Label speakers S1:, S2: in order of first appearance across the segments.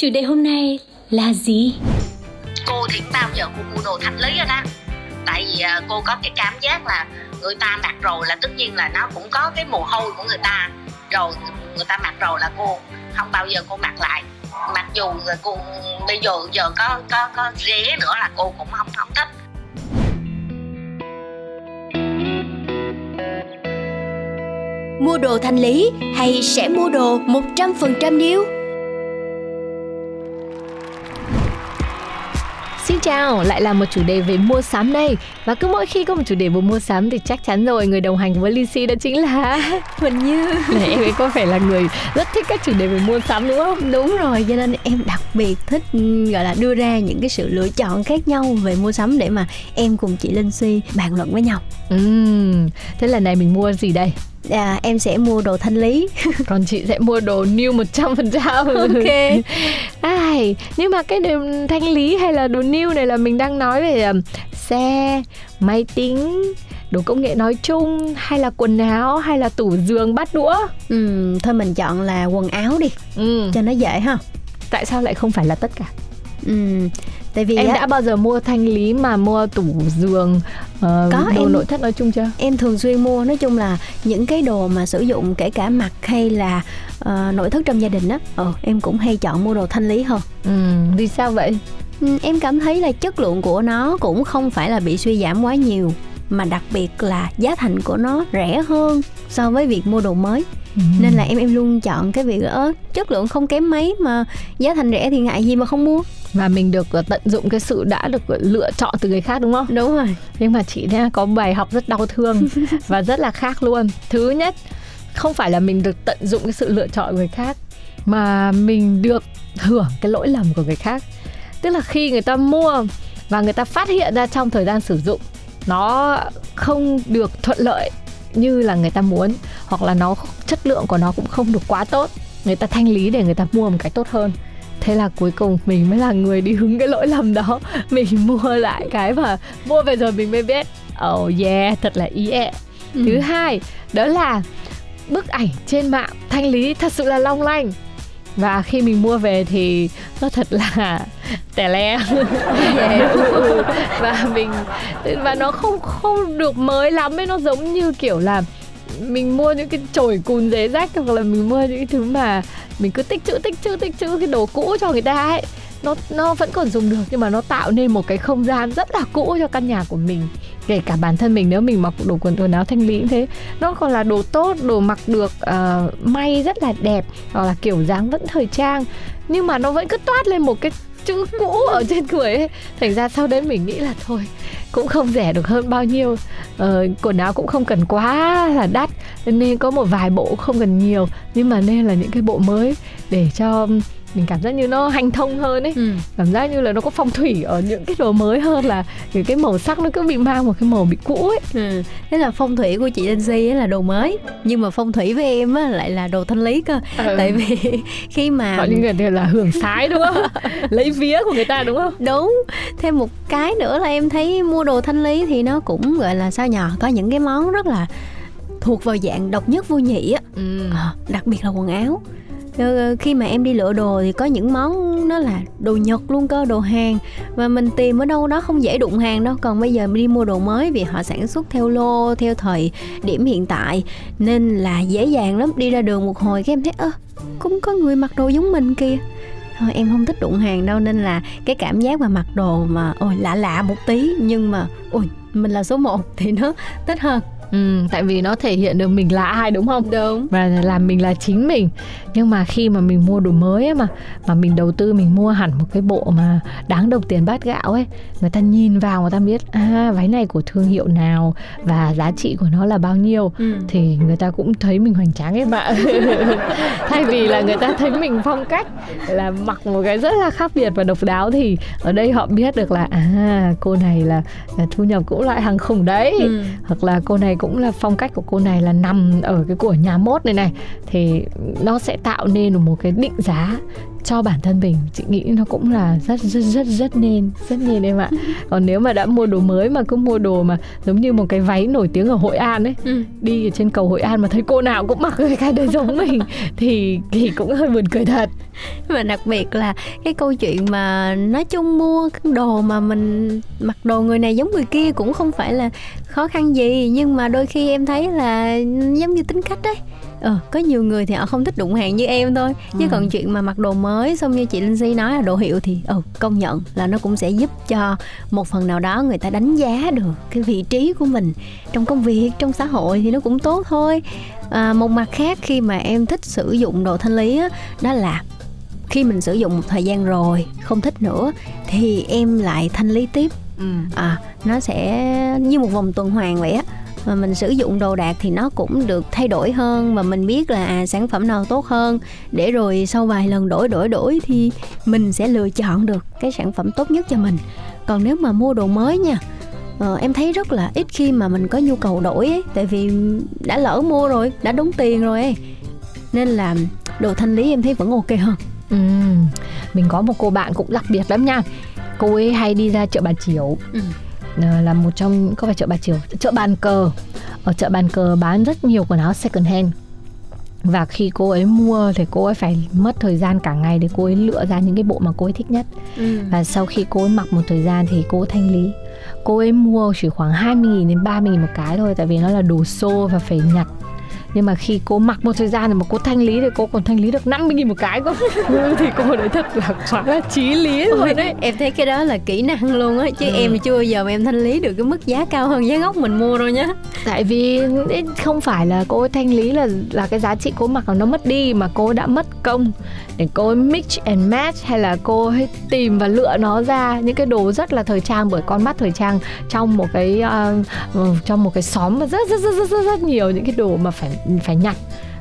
S1: Chủ đề hôm nay là gì?
S2: Cô thì bao giờ cô mua đồ thanh lý rồi đó tại vì à, cô có cái cảm giác là người ta mặc rồi là tất nhiên là nó cũng có cái mồ hôi của người ta. Rồi người ta mặc rồi là cô không bao giờ cô mặc lại. Mặc dù là cô bây giờ giờ có có có rẻ nữa là cô cũng không không thích.
S3: Mua đồ thanh lý hay sẽ mua đồ 100% điêu?
S4: Xin chào, lại là một chủ đề về mua sắm đây Và cứ mỗi khi có một chủ đề về mua sắm thì chắc chắn rồi Người đồng hành với Lizzy đó chính là
S3: Huỳnh Như
S4: Này em ấy có phải là người rất thích các chủ đề về mua sắm đúng không?
S3: Đúng rồi, cho nên em đặc biệt thích gọi là đưa ra những cái sự lựa chọn khác nhau về mua sắm để mà em cùng chị Linh Suy bàn luận với nhau.
S4: Ừm, thế lần này mình mua gì đây?
S3: À, em sẽ mua đồ thanh lý.
S4: Còn chị sẽ mua đồ new 100%
S3: Ok.
S4: Ai, nhưng mà cái đồ thanh lý hay là đồ new này là mình đang nói về um, xe, máy tính, đồ công nghệ nói chung hay là quần áo hay là tủ giường bát đũa
S3: Ừ, thôi mình chọn là quần áo đi
S4: ừ.
S3: cho nó dễ ha.
S4: tại sao lại không phải là tất cả
S3: Ừ, tại vì
S4: em
S3: á,
S4: đã bao giờ mua thanh lý mà mua tủ giường uh,
S3: Có,
S4: đồ
S3: em-
S4: nội thất nói chung chưa?
S3: em thường xuyên mua. Nói chung là những cái đồ mà sử dụng kể cả mặc hay là ờ, nội thất trong gia đình á ờ, em cũng hay chọn mua đồ thanh lý hơn.
S4: Ừ vì sao vậy?
S3: Ừ, em cảm thấy là chất lượng của nó cũng không phải là bị suy giảm quá nhiều mà đặc biệt là giá thành của nó rẻ hơn so với việc mua đồ mới.
S4: Ừ.
S3: nên là em em luôn chọn cái việc ớ chất lượng không kém mấy mà giá thành rẻ thì ngại gì mà không mua
S4: và mình được ờ, tận dụng cái sự đã được lựa chọn từ người khác đúng không?
S3: Đúng rồi.
S4: Nhưng mà chị nha có bài học rất đau thương và rất là khác luôn. Thứ nhất không phải là mình được tận dụng cái sự lựa chọn của người khác mà mình được hưởng cái lỗi lầm của người khác. Tức là khi người ta mua và người ta phát hiện ra trong thời gian sử dụng nó không được thuận lợi như là người ta muốn hoặc là nó chất lượng của nó cũng không được quá tốt người ta thanh lý để người ta mua một cái tốt hơn thế là cuối cùng mình mới là người đi hứng cái lỗi lầm đó. Mình mua lại cái mà mua về rồi mình mới biết. Oh yeah thật là ý ẹ.
S3: Ừ.
S4: thứ hai đó là bức ảnh trên mạng thanh lý thật sự là long lanh. Và khi mình mua về thì nó thật là tẻ le và mình và nó không không được mới lắm ấy nó giống như kiểu là mình mua những cái chổi cùn giấy rách hoặc là mình mua những cái thứ mà mình cứ tích trữ tích trữ tích trữ cái đồ cũ cho người ta ấy. Nó nó vẫn còn dùng được nhưng mà nó tạo nên một cái không gian rất là cũ cho căn nhà của mình. Kể cả bản thân mình nếu mình mặc đồ quần quần áo thanh lý cũng thế. Nó còn là đồ tốt đồ mặc được uh, may rất là đẹp hoặc là kiểu dáng vẫn thời trang. Nhưng mà nó vẫn cứ toát lên một cái chữ cũ ở trên người ấy. Thành ra sau đấy mình nghĩ là thôi cũng không rẻ được hơn bao nhiêu. Ờ, quần áo cũng không cần quá là đắt nên có một vài bộ không cần nhiều nhưng mà nên là những cái bộ mới để cho mình cảm giác như nó hanh thông hơn ấy
S3: ừ.
S4: cảm giác như là nó có phong thủy ở những cái đồ mới hơn là những cái màu sắc nó cứ bị mang một cái màu bị cũ ấy
S3: Ừ. Thế là phong thủy của chị Linh Si là đồ mới Nhưng mà phong thủy với em á lại là đồ thanh lý cơ
S4: Ừ.
S3: Tại vì khi mà
S4: gọi những người này là hưởng sái đúng không lấy vía của người ta đúng không
S3: Đúng Thêm một cái nữa là em thấy mua đồ thanh lý thì nó cũng gọi là sao nhờ Có những cái món rất là thuộc vào dạng độc nhất vô nhị á
S4: ừ.
S3: Ờ, Đặc biệt là quần áo Ờ, ờ, khi mà em đi lựa đồ thì có những món nó là đồ Nhật luôn cơ, đồ hàng Và mình tìm ở đâu đó không dễ đụng hàng đâu. Còn bây giờ đi mua đồ mới vì họ sản xuất theo lô, theo thời điểm hiện tại. Nên là dễ dàng lắm, đi ra đường một hồi cái em thấy ơ cũng có người mặc đồ giống mình kìa. Thôi em không thích đụng hàng đâu. Nên là cái cảm giác mà mặc đồ mà ôi lạ lạ một tí. Nhưng mà ôi mình là số 1 thì nó thích hơn
S4: ừ, tại vì nó thể hiện được mình là ai đúng không?
S3: Đúng.
S4: Và làm mình là chính mình. Nhưng mà khi mà mình mua đồ mới ấy mà mà mình đầu tư mình mua hẳn một cái bộ mà đáng đồng tiền bát gạo ấy người ta nhìn vào người ta biết à váy này của thương hiệu nào và giá trị của nó là bao nhiêu?
S3: Ừ.
S4: thì người ta cũng thấy mình hoành tráng ấy bạn. Thay vì là người ta thấy mình phong cách là mặc một cái rất là khác biệt và độc đáo thì ở đây họ biết được là à cô này là, là thu nhập cũng loại hàng khủng đấy.
S3: Ừ.
S4: hoặc là cô này cũng là phong cách của cô này là nằm ở cái của nhà mốt này này. Thì nó sẽ tạo nên một cái định giá cho bản thân mình. Chị nghĩ nó cũng là rất rất rất rất nên rất nên em ạ. Còn nếu mà đã mua đồ mới mà cứ mua đồ mà giống như một cái váy nổi tiếng ở hội an ấy
S3: Ừ.
S4: đi ở trên cầu hội an mà thấy cô nào cũng mặc cái cái đấy giống mình thì thì cũng hơi buồn cười thật.
S3: Và đặc biệt là cái câu chuyện mà nói chung mua đồ mà mình mặc đồ người này giống người kia cũng không phải là khó khăn gì nhưng mà đôi khi em thấy là giống như tính cách đấy ờ có nhiều người thì họ không thích đụng hàng như em thôi. Chứ
S4: Ừ.
S3: còn chuyện mà mặc đồ mới xong như chị Linh Si nói là đồ hiệu thì ừ công nhận là nó cũng sẽ giúp cho một phần nào đó người ta đánh giá được cái vị trí của mình trong công việc trong xã hội thì nó cũng tốt thôi. À, một mặt khác khi mà em thích sử dụng đồ thanh lý á, đó là khi mình sử dụng một thời gian rồi không thích nữa thì em lại thanh lý tiếp. À nó sẽ như một vòng tuần hoàn vậy á mà mình sử dụng đồ đạc thì nó cũng được thay đổi hơn. Và mình biết là à, sản phẩm nào tốt hơn. Để rồi sau vài lần đổi đổi đổi thì mình sẽ lựa chọn được cái sản phẩm tốt nhất cho mình. Còn nếu mà mua đồ mới nha Ờ, em thấy rất là ít khi mà mình có nhu cầu đổi ấy. Tại vì đã lỡ mua rồi đã đóng tiền rồi ấy. Nên là đồ thanh lý em thấy vẫn ok hơn.
S4: Ừ, mình có một cô bạn cũng đặc biệt lắm nha. Cô ấy hay đi ra chợ bà chiểu.
S3: Ừ.
S4: Ờ, là một trong có phải chợ bà chiểu chợ bàn cờ. Ở chợ bàn cờ bán rất nhiều quần áo second hand. Và khi cô ấy mua thì cô ấy phải mất thời gian cả ngày để cô ấy lựa ra những cái bộ mà cô ấy thích nhất. Và sau khi cô ấy mặc một thời gian thì cô ấy thanh lý. Cô ấy mua chỉ khoảng 20.000 đến 30.000 một cái thôi tại vì nó là đồ xô và phải nhặt nhưng mà khi cô mặc một thời gian rồi mà cô thanh lý thì cô còn thanh lý được 50.000 một cái cơ. Thì cô đấy thật là quá là trí lý
S3: Ôi,
S4: luôn đấy.
S3: em thấy cái đó là kỹ năng luôn á chứ
S4: Ừ.
S3: em thì chưa bao giờ mà em thanh lý được cái mức giá cao hơn giá gốc mình mua đâu nhá.
S4: Tại vì không phải là cô thanh lý là là cái giá trị cô mặc nó mất đi mà cô đã mất công để cô mix and match hay là cô ấy tìm và lựa nó ra. Những cái đồ rất là thời trang bởi con mắt thời trang trong một cái uh, trong một cái xóm mà rất rất rất rất rất, rất nhiều những cái đồ mà phải phải nhặt.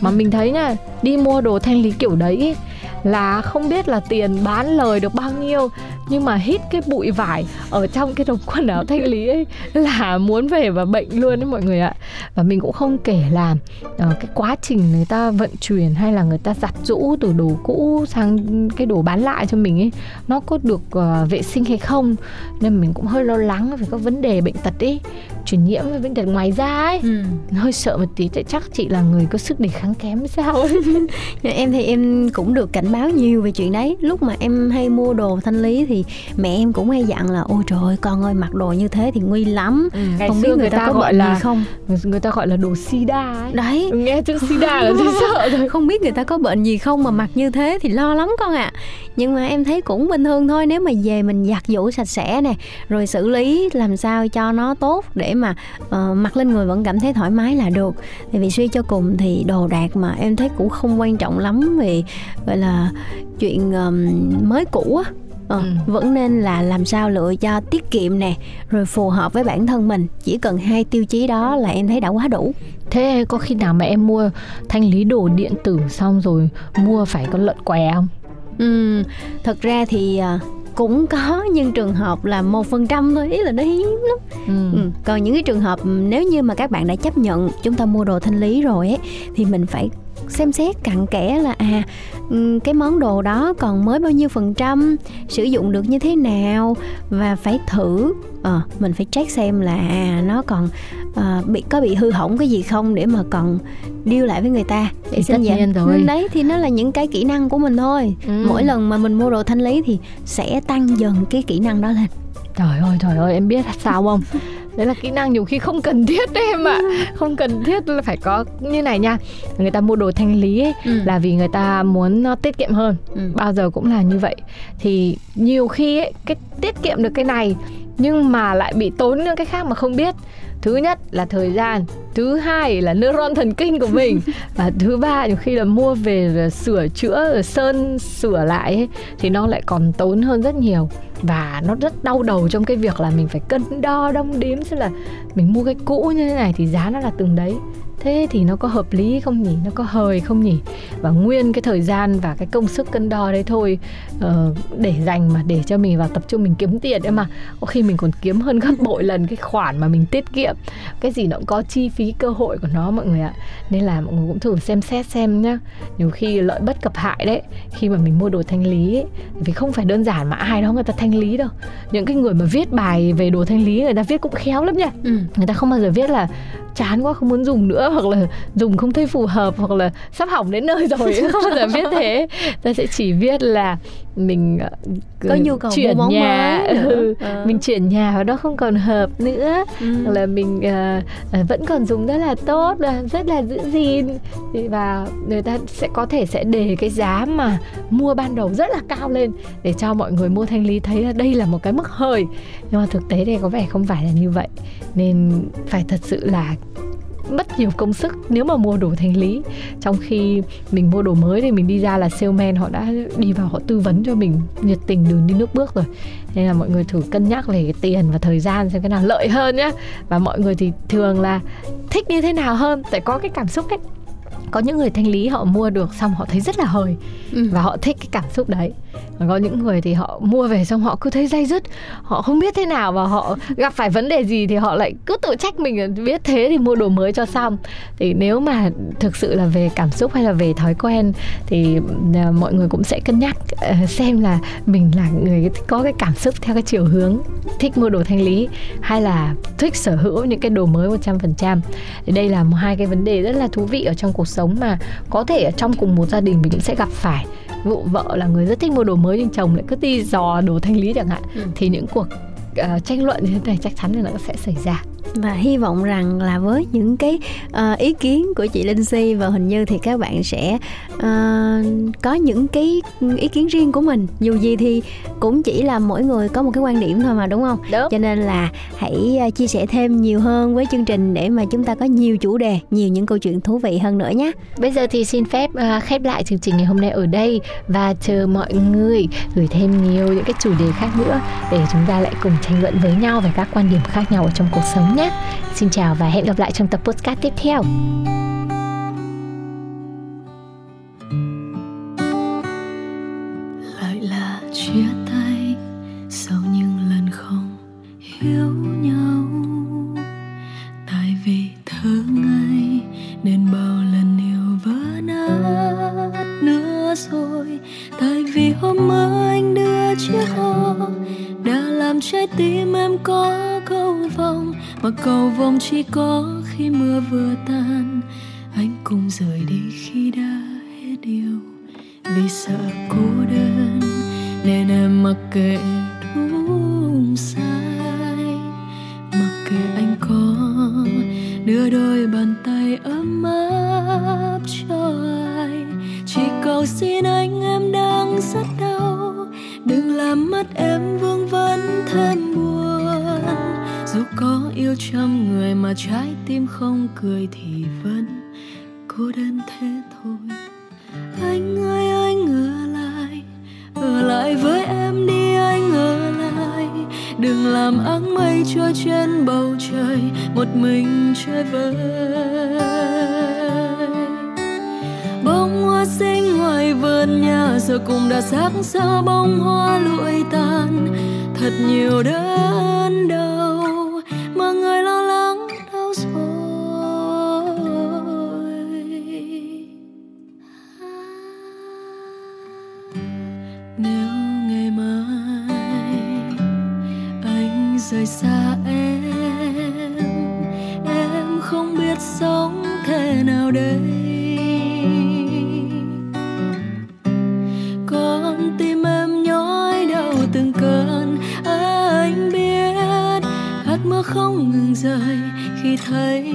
S4: Mà mình thấy nha đi mua đồ thanh lý kiểu đấy ý, là không biết là tiền bán lời được bao nhiêu nhưng mà hít cái bụi vải ở trong cái đống quần áo thanh lý ấy là muốn về và bệnh luôn đấy mọi người ạ. Và mình cũng không kể là ờ, cái quá trình người ta vận chuyển hay là người ta giặt rũ từ đồ cũ sang cái đồ bán lại cho mình ấy nó có được ờ, vệ sinh hay không? Nên mình cũng hơi lo lắng về các vấn đề bệnh tật ấy truyền nhiễm với bệnh tật ngoài da ấy. Hơi sợ một tí tại chắc chị là người có sức đề kháng kém sao ấy.
S3: Em thì em cũng được cảnh báo nhiều về chuyện đấy. Lúc mà em hay mua đồ thanh lý thì mẹ em cũng hay dặn là ôi trời ơi con ơi mặc đồ như thế thì nguy lắm.
S4: Ngày
S3: không biết
S4: xưa
S3: người, ta, có
S4: gọi là
S3: gì không?
S4: người ta gọi là đồ sida ấy.
S3: Đấy.
S4: Nghe chữ sida là thấy sợ rồi.
S3: Không biết người ta có bệnh gì không mà mặc như thế thì lo lắm con ạ. Nhưng mà em thấy cũng bình thường thôi nếu mà về mình giặt giũ sạch sẽ nè rồi xử lý làm sao cho nó tốt để mà ờ, mặc lên người vẫn cảm thấy thoải mái là được. Tại vì suy cho cùng thì đồ đạc mà em thấy cũng không quan trọng lắm về gọi là chuyện ờm, mới cũ á Ờ,
S4: Ừ.
S3: vẫn nên là làm sao lựa cho tiết kiệm nè rồi phù hợp với bản thân mình chỉ cần hai tiêu chí đó là em thấy đã quá đủ
S4: thế có khi nào mà em mua thanh lý đồ điện tử xong rồi mua phải con lợn què không
S3: Ừ, thật ra thì à, cũng có nhưng trường hợp là một phần trăm thôi ý là nó hiếm lắm
S4: ừ.
S3: ừ. còn những cái trường hợp ừ, nếu như mà các bạn đã chấp nhận chúng ta mua đồ thanh lý rồi ấy thì mình phải xem xét cặn kẽ là à cái món đồ đó còn mới bao nhiêu phần trăm sử dụng được như thế nào và phải thử. Ờ, mình phải check xem là à, nó còn ờ, bị có bị hư hỏng cái gì không để mà còn deal lại với người ta. Để
S4: Thì
S3: xin
S4: nhiên rồi.
S3: Đấy thì nó là những cái kỹ năng của mình thôi.
S4: Ừ.
S3: mỗi lần mà mình mua đồ thanh lý thì sẽ tăng dần cái kỹ năng đó lên.
S4: Trời ơi trời ơi em biết sao không đấy là kỹ năng nhiều khi không cần thiết đấy em ạ. Không cần thiết là phải có như này nha. Người ta mua đồ thanh lý ấy
S3: Ừ.
S4: là vì người ta muốn nó tiết kiệm hơn.
S3: Ừ.
S4: bao giờ cũng là như vậy. Thì nhiều khi ấy cái tiết kiệm được cái này nhưng mà lại bị tốn những cái khác mà không biết thứ nhất là thời gian thứ hai là neuron thần kinh của mình. Và thứ ba nhiều khi là mua về sửa chữa sơn sửa lại ấy, thì nó lại còn tốn hơn rất nhiều. Và nó rất đau đầu trong cái việc là mình phải cân đo đong đếm xem là mình mua cái cũ như thế này thì giá nó là từng đấy thế thì nó có hợp lý không nhỉ? Nó có hời không nhỉ? Và nguyên cái thời gian và cái công sức cân đo đấy thôi uh, để dành mà để cho mình vào tập trung mình kiếm tiền đấy mà. Có khi mình còn kiếm hơn gấp bội lần cái khoản mà mình tiết kiệm. Cái gì nó cũng có chi phí cơ hội của nó mọi người ạ. Nên là mọi người cũng thử xem xét xem nhá. Nhiều khi lợi bất cập hại đấy khi mà mình mua đồ thanh lý ấy, vì không phải đơn giản mà ai đó người ta thanh lý đâu. Những cái người mà viết bài về đồ thanh lý người ta viết cũng khéo lắm nha. Ừ. người ta không bao giờ viết là chán quá không muốn dùng nữa hoặc là dùng không thấy phù hợp hoặc là sắp hỏng đến nơi rồi. Không bao giờ viết thế? Ta sẽ chỉ viết là mình uh,
S3: có nhu cầu
S4: chuyển
S3: mua món
S4: nhà.
S3: mới
S4: ừ,
S3: Ờ.
S4: mình chuyển nhà và nó không còn hợp nữa.
S3: Ừ.
S4: hoặc là mình uh, vẫn còn dùng rất là tốt rất là giữ gìn. Và người ta sẽ có thể sẽ đề cái giá mà mua ban đầu rất là cao lên để cho mọi người mua thanh lý thấy là đây là một cái mức hời nhưng mà thực tế thì có vẻ không phải là như vậy. Nên phải thật sự là mất nhiều công sức nếu mà mua đồ thanh lý. Trong khi mình mua đồ mới thì mình đi ra là salesman, họ đã đi vào, họ tư vấn cho mình nhiệt tình đường đi nước bước rồi. Nên là mọi người thử cân nhắc về cái tiền và thời gian xem cái nào lợi hơn nhá. Và mọi người thì thường là thích như thế nào hơn, tại có cái cảm xúc ấy có những người thanh lý họ mua được xong họ thấy rất là hời
S3: Ừ.
S4: và họ thích cái cảm xúc đấy. Còn có những người thì họ mua về xong họ cứ thấy dây dứt họ không biết thế nào và họ gặp phải vấn đề gì thì họ lại cứ tự trách mình biết thế thì mua đồ mới cho xong. Thì nếu mà thực sự là về cảm xúc hay là về thói quen thì à, mọi người cũng sẽ cân nhắc ờ, xem là mình là người có cái cảm xúc theo cái chiều hướng thích mua đồ thanh lý hay là thích sở hữu những cái đồ mới 100% thì đây là một hai cái vấn đề rất là thú vị ở trong cuộc sống mà có thể ở trong cùng một gia đình mình cũng sẽ gặp phải vụ vợ là người rất thích mua đồ mới nhưng chồng lại cứ đi dò đồ thanh lý chẳng hạn
S3: Ừ.
S4: thì những cuộc ờ, tranh luận như thế này chắc chắn là nó sẽ xảy ra
S3: và hy vọng rằng là với những cái ờ, ý kiến của chị Linh Si và hình như thì các bạn sẽ ờ, có những cái ý kiến riêng của mình. Dù gì thì cũng chỉ là mỗi người có một cái quan điểm thôi mà đúng không?
S4: Đúng.
S3: cho nên là hãy ờ, chia sẻ thêm nhiều hơn với chương trình để mà chúng ta có nhiều chủ đề nhiều những câu chuyện thú vị hơn nữa nhé.
S4: Bây giờ thì xin phép à, khép lại chương trình ngày hôm nay ở đây và chờ mọi người gửi thêm nhiều những cái chủ đề khác nữa để chúng ta lại cùng tranh luận với nhau về các quan điểm khác nhau ở trong cuộc sống nhé. Xin chào và hẹn gặp lại trong tập podcast tiếp theo.
S1: Điều. Vì sợ cô đơn, nên em mặc kệ đúng sai. Mặc kệ anh có đưa đôi bàn tay ấm áp cho ai. Chỉ cầu xin anh em đang rất đau. Đừng làm mắt em, vương vấn thêm buồn. Dù có yêu trăm người mà trái tim không cười thì vẫn cô đơn. Làm áng mây trôi trên bầu trời, một mình chơi vơi bông hoa xinh ngoài vườn nhà, giờ cũng đã sắc xa bông hoa lụi tàn. Thật nhiều đớn rời xa em. Em không biết sống thế nào đây. Con tim em nhói đau từng cơn. Anh biết hạt mưa không ngừng rơi khi thấy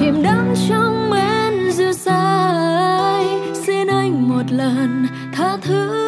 S1: chìm đắm trong men dịu dàng xin anh một lần tha thứ.